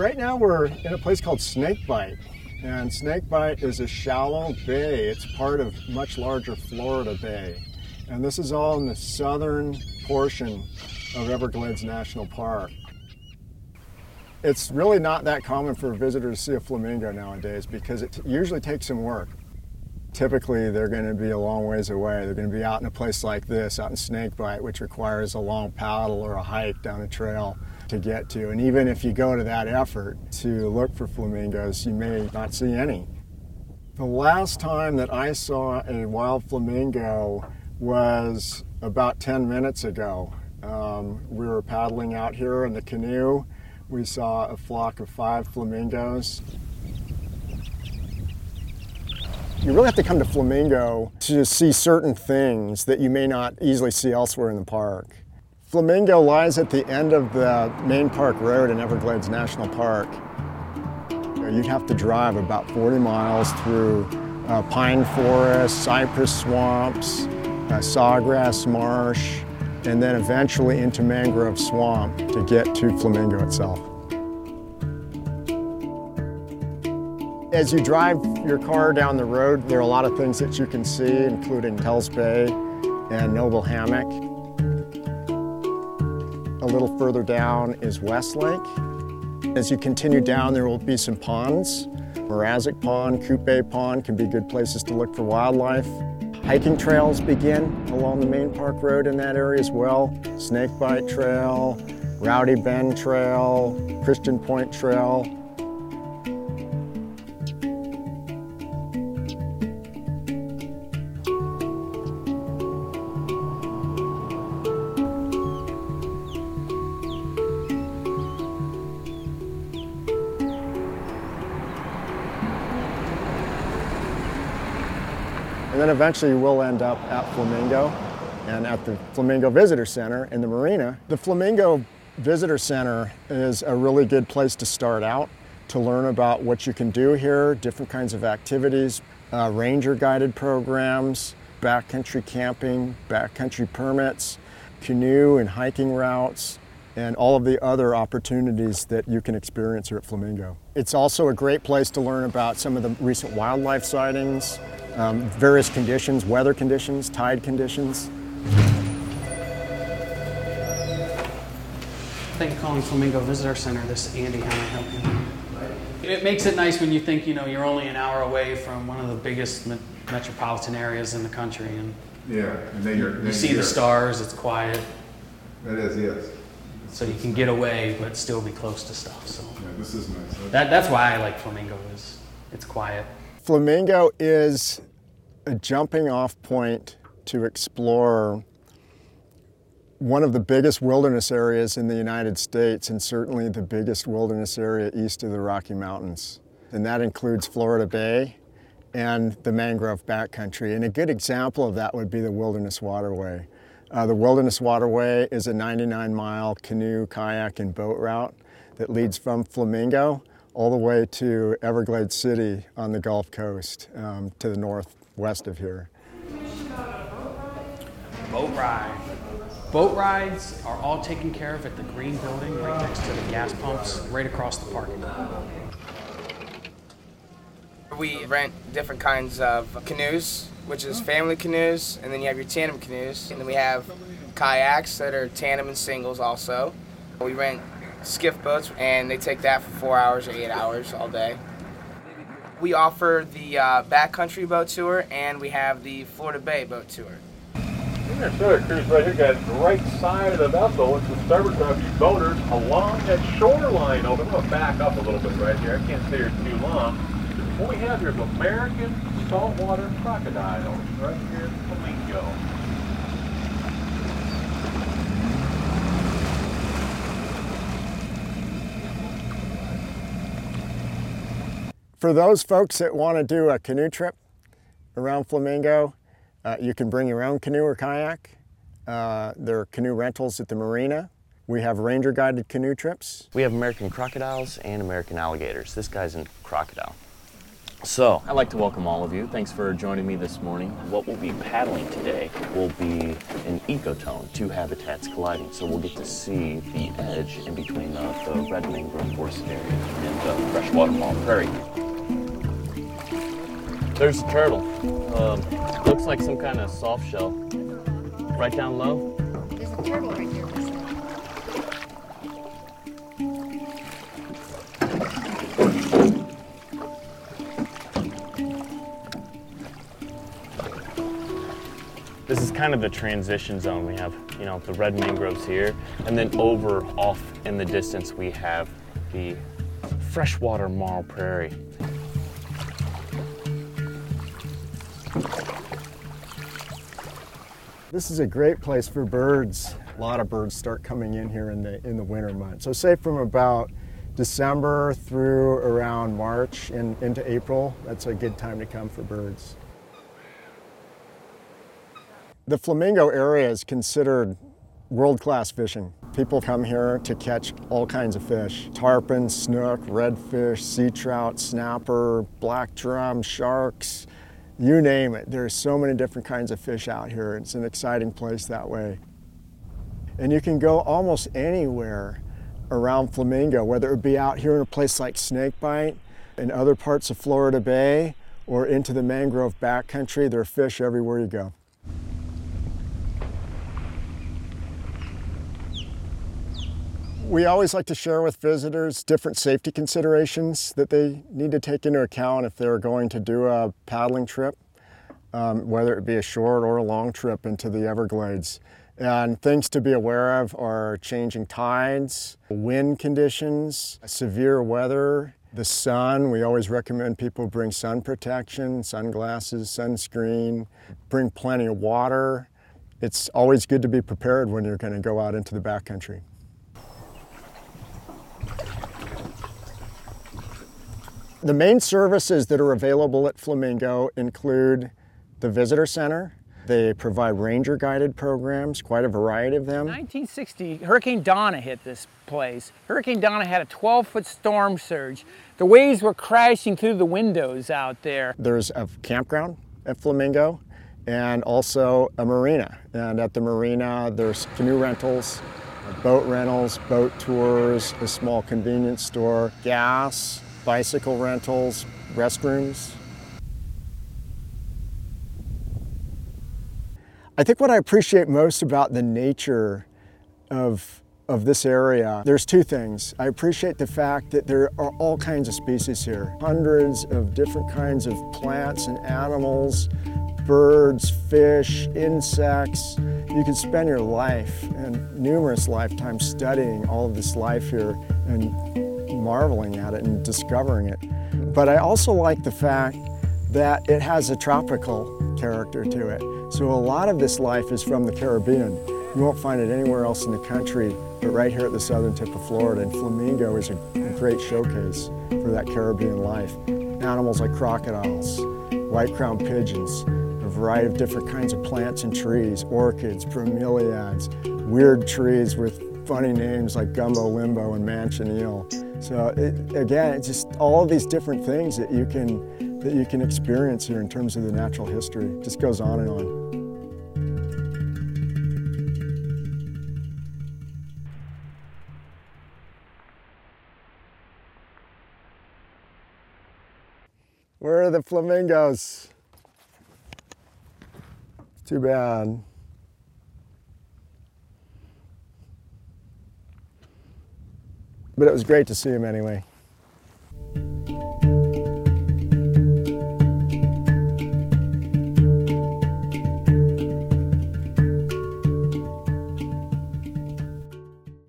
Right now we're in a place called Snake Bight. And Snake Bight is a shallow bay. It's part of much larger Florida Bay. And this is all in the southern portion of Everglades National Park. It's really not that common for a visitor to see a flamingo nowadays because it usually takes some work. Typically, they're going to be a long ways away. They're going to be out in a place like this, out in Snake Bight, which requires a long paddle or a hike down a trail to get to. And even if you go to that effort to look for flamingos, you may not see any. The last time that I saw a wild flamingo was about 10 minutes ago. Um, we were paddling out here in the canoe. We saw a flock of five flamingos you really have to come to Flamingo to see certain things that you may not easily see elsewhere in the park. Flamingo lies at the end of the main park road in Everglades National Park. You'd have to drive about 40 miles through uh, pine forest, cypress swamps, uh, sawgrass marsh, and then eventually into mangrove swamp to get to Flamingo itself. As you drive your car down the road, there are a lot of things that you can see, including Hells Bay and Noble Hammock. A little further down is West Lake. As you continue down, there will be some ponds. Mrazek Pond, Kupe Pond can be good places to look for wildlife. Hiking trails begin along the main park road in that area as well. Snake Bight Trail, Rowdy Bend Trail, Christian Point Trail, And then eventually we'll end up at Flamingo and at the Flamingo Visitor Center in the marina. The Flamingo Visitor Center is a really good place to start out to learn about what you can do here, different kinds of activities, uh, ranger guided programs, backcountry camping, backcountry permits, canoe and hiking routes, and all of the other opportunities that you can experience here at Flamingo. It's also a great place to learn about some of the recent wildlife sightings, um, various conditions, weather conditions, tide conditions. Thank you for calling Flamingo Visitor Center. This is Andy. How may I help you? It makes it nice when you think you know you're only an hour away from one of the biggest me- metropolitan areas in the country, and Yeah, and then you're. you see the stars. It's quiet, It is, yes. So you can get away but still be close to stuff. So Yeah, this is nice. that, that's why I like Flamingo. Is it's quiet. Flamingo is a jumping off point to explore one of the biggest wilderness areas in the United States and certainly the biggest wilderness area east of the Rocky Mountains. And that includes Florida Bay and the mangrove backcountry. And a good example of that would be the Wilderness Waterway. Uh, the Wilderness Waterway is a 99 mile canoe, kayak, and boat route that leads from Flamingo all the way to Everglades City on the Gulf Coast um, to the northwest of here. Boat ride. Boat rides are all taken care of at the green building right next to the gas pumps, right across the parking lot. We rent different kinds of canoes, which is family canoes, and then you have your tandem canoes, and then we have kayaks that are tandem and singles also. We rent skiff boats, and they take that for four hours or eight hours all day. We offer the uh, backcountry boat tour, and we have the Florida Bay boat tour. Trailer cruise right here, guys, right side of the vessel. It's the starboard side of you boaters along that shoreline over. I'm going to back up a little bit right here. I can't stay here too long. What we have here is American saltwater crocodiles right here in Flamingo. For those folks that want to do a canoe trip around Flamingo, uh, you can bring your own canoe or kayak. Uh, there are canoe rentals at the marina. We have ranger guided canoe trips. We have American crocodiles and American alligators. This guy's a crocodile. So, I'd like to welcome all of you. Thanks for joining me this morning. What we'll be paddling today will be an ecotone, two habitats colliding. So, we'll get to see the edge in between the, the red mangrove forested area and the freshwater marl prairie. There's a turtle. Um, looks like some kind of soft shell. Right down low. There's a turtle right here. This is kind of the transition zone. We have, you know, the red mangroves here, and then over off in the distance we have the freshwater marl prairie. This is a great place for birds. A lot of birds start coming in here in the in the winter months. So say from about December through around March and into April, that's a good time to come for birds. The flamingo area is considered world-class fishing. People come here to catch all kinds of fish. Tarpon, snook, redfish, sea trout, snapper, black drum, sharks, you name it. There's so many different kinds of fish out here. It's an exciting place that way. And you can go almost anywhere around Flamingo, whether it be out here in a place like Snake Bight, in other parts of Florida Bay, or into the mangrove backcountry. There are fish everywhere you go. We always like to share with visitors different safety considerations that they need to take into account if they're going to do a paddling trip, um, whether it be a short or a long trip into the Everglades. And things to be aware of are changing tides, wind conditions, severe weather, the sun. We always recommend people bring sun protection, sunglasses, sunscreen, bring plenty of water. It's always good to be prepared when you're going to go out into the backcountry. The main services that are available at Flamingo include the visitor center. They provide ranger guided programs, quite a variety of them. 1960, Hurricane Donna hit this place. Hurricane Donna had a 12 foot storm surge. The waves were crashing through the windows out there. There's a campground at Flamingo and also a marina. And at the marina, there's canoe rentals, boat rentals, boat tours, a small convenience store, gas, bicycle rentals, restrooms. I think what I appreciate most about the nature of, of this area, there's two things. I appreciate the fact that there are all kinds of species here, hundreds of different kinds of plants and animals, birds, fish, insects. You could spend your life and numerous lifetimes studying all of this life here and marveling at it and discovering it. But I also like the fact that it has a tropical character to it. So a lot of this life is from the Caribbean. You won't find it anywhere else in the country, but right here at the southern tip of Florida. And Flamingo is a great showcase for that Caribbean life. Animals like crocodiles, white-crowned pigeons, a variety of different kinds of plants and trees, orchids, bromeliads, weird trees with funny names like gumbo limbo and manchineel. So it, again, it's just all these different things that you can that you can experience here in terms of the natural history. It just goes on and on. Where are the flamingos? Too bad. But it was great to see him anyway.